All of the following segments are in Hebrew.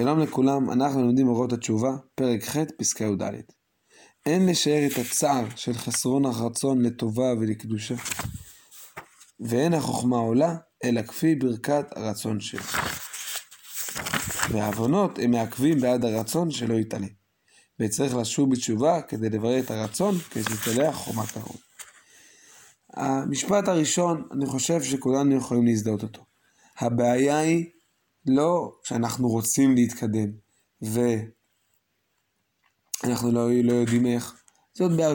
שלום לכולם, אנחנו לומדים אורות התשובה, פרק ח', פסקה י"ד. אין לשער את הצער של חסרון הרצון לטובה ולקדושה, ואין החוכמה עולה, אלא כפי ברכת הרצון שלו. והעוונות הם מעכבים בעד הרצון שלא יתעלה. וצריך לשוב בתשובה כדי לברר את הרצון, כדי שיתעלה חומה קרוב. המשפט הראשון, אני חושב שכולנו יכולים להזדהות אותו. הבעיה היא לא שאנחנו רוצים להתקדם ואנחנו לא, לא יודעים איך. זאת בעיה,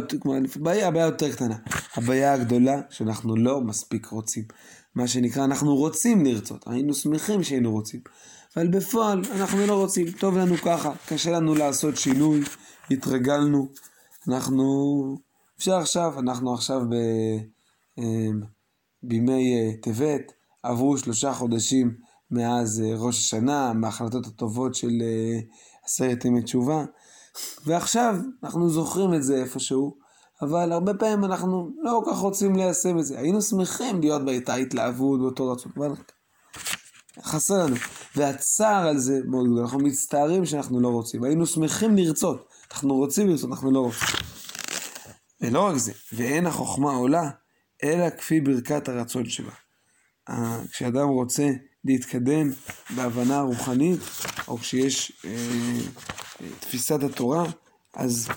בעיה, בעיה יותר קטנה. הבעיה הגדולה שאנחנו לא מספיק רוצים. מה שנקרא, אנחנו רוצים לרצות. היינו שמחים שהיינו רוצים. אבל בפועל אנחנו לא רוצים. טוב לנו ככה, קשה לנו לעשות שינוי, התרגלנו. אנחנו... אפשר עכשיו, אנחנו עכשיו ב... אמ, בימי אה, טבת, עברו שלושה חודשים מאז אה, ראש השנה, מההחלטות הטובות של אה, עשרת ימי תשובה, ועכשיו אנחנו זוכרים את זה איפשהו, אבל הרבה פעמים אנחנו לא כל כך רוצים ליישם את זה. היינו שמחים להיות באותה התלהבות, באותו רצון, אבל חסר לנו. והצער על זה מאוד גדול, אנחנו מצטערים שאנחנו לא רוצים. היינו שמחים לרצות, אנחנו רוצים לרצות, אנחנו לא רוצים. ולא רק זה, ואין החוכמה עולה, אלא כפי ברכת הרצון שלה. כשאדם רוצה להתקדם בהבנה רוחנית, או כשיש אה, תפיסת התורה, אז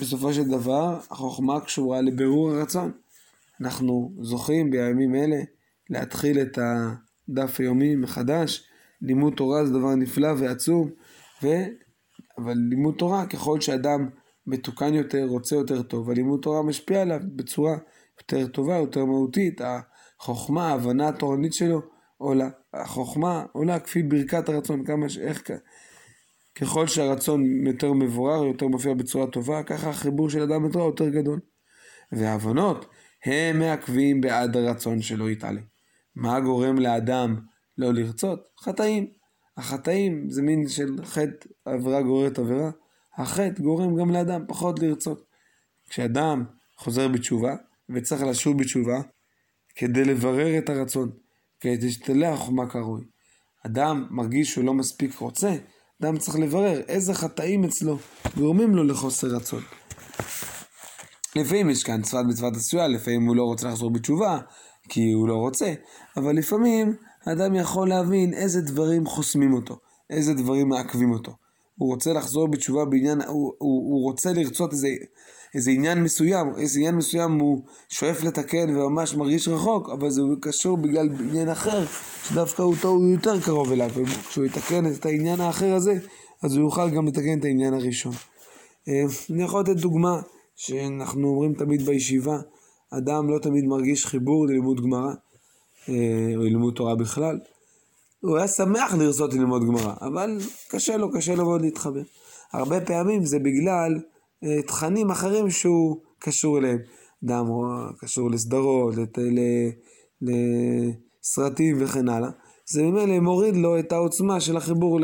בסופו של דבר החוכמה קשורה לבירור הרצון. אנחנו זוכים בימים אלה להתחיל את הדף היומי מחדש. לימוד תורה זה דבר נפלא ועצום, ו... אבל לימוד תורה, ככל שאדם מתוקן יותר, רוצה יותר טוב, הלימוד תורה משפיע עליו בצורה יותר טובה, יותר מהותית. החוכמה, ההבנה התורנית שלו עולה. החוכמה עולה כפי ברכת הרצון, כמה ש... איך... ככל שהרצון יותר מבורר, יותר מופיע בצורה טובה, ככה החיבור של אדם לתורה יותר גדול. וההבנות הם מעכבים בעד הרצון שלא יתעלה. מה גורם לאדם לא לרצות? חטאים. החטאים זה מין של חטא, עבירה גוררת עבירה. החטא גורם גם לאדם פחות לרצות. כשאדם חוזר בתשובה, וצריך לשוב בתשובה, כדי לברר את הרצון, כדי שתלך מה קרוי. אדם מרגיש שהוא לא מספיק רוצה, אדם צריך לברר איזה חטאים אצלו גורמים לו לחוסר רצון. לפעמים יש כאן צפת מצוות עשויה, לפעמים הוא לא רוצה לחזור בתשובה, כי הוא לא רוצה, אבל לפעמים האדם יכול להבין איזה דברים חוסמים אותו, איזה דברים מעכבים אותו. הוא רוצה לחזור בתשובה בעניין, הוא, הוא, הוא רוצה לרצות איזה איזה עניין מסוים, איזה עניין מסוים הוא שואף לתקן וממש מרגיש רחוק, אבל זה קשור בגלל עניין אחר, שדווקא הוא, הוא יותר קרוב אליו, וכשהוא יתקן את העניין האחר הזה, אז הוא יוכל גם לתקן את העניין הראשון. אה, אני יכול לתת דוגמה, שאנחנו אומרים תמיד בישיבה, אדם לא תמיד מרגיש חיבור ללימוד גמרא, אה, או ללימוד תורה בכלל. הוא היה שמח לרצות ללמוד גמרא, אבל קשה לו, קשה לו מאוד להתחבר. הרבה פעמים זה בגלל אה, תכנים אחרים שהוא קשור אליהם. אדם קשור לסדרות, לסרטים וכן הלאה. זה ממילא מוריד לו את העוצמה של החיבור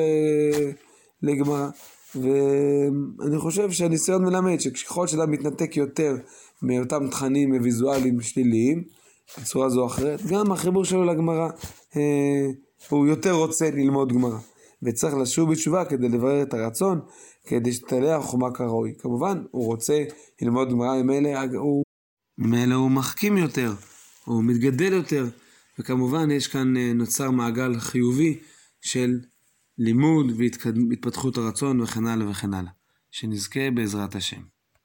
לגמרא. ואני חושב שהניסיון מלמד שככל שאדם מתנתק יותר מאותם תכנים ויזואליים שליליים, בצורה זו או אחרת, גם החיבור שלו לגמרא, אה, הוא יותר רוצה ללמוד גמרא. וצריך לשוב בתשובה כדי לברר את הרצון, כדי שתעלה החומה כראוי. כמובן, הוא רוצה ללמוד גמרא, ממילא הוא, ממילא הוא מחכים יותר, הוא מתגדל יותר, וכמובן יש כאן אה, נוצר מעגל חיובי של לימוד והתפתחות הרצון וכן הלאה וכן הלאה. שנזכה בעזרת השם.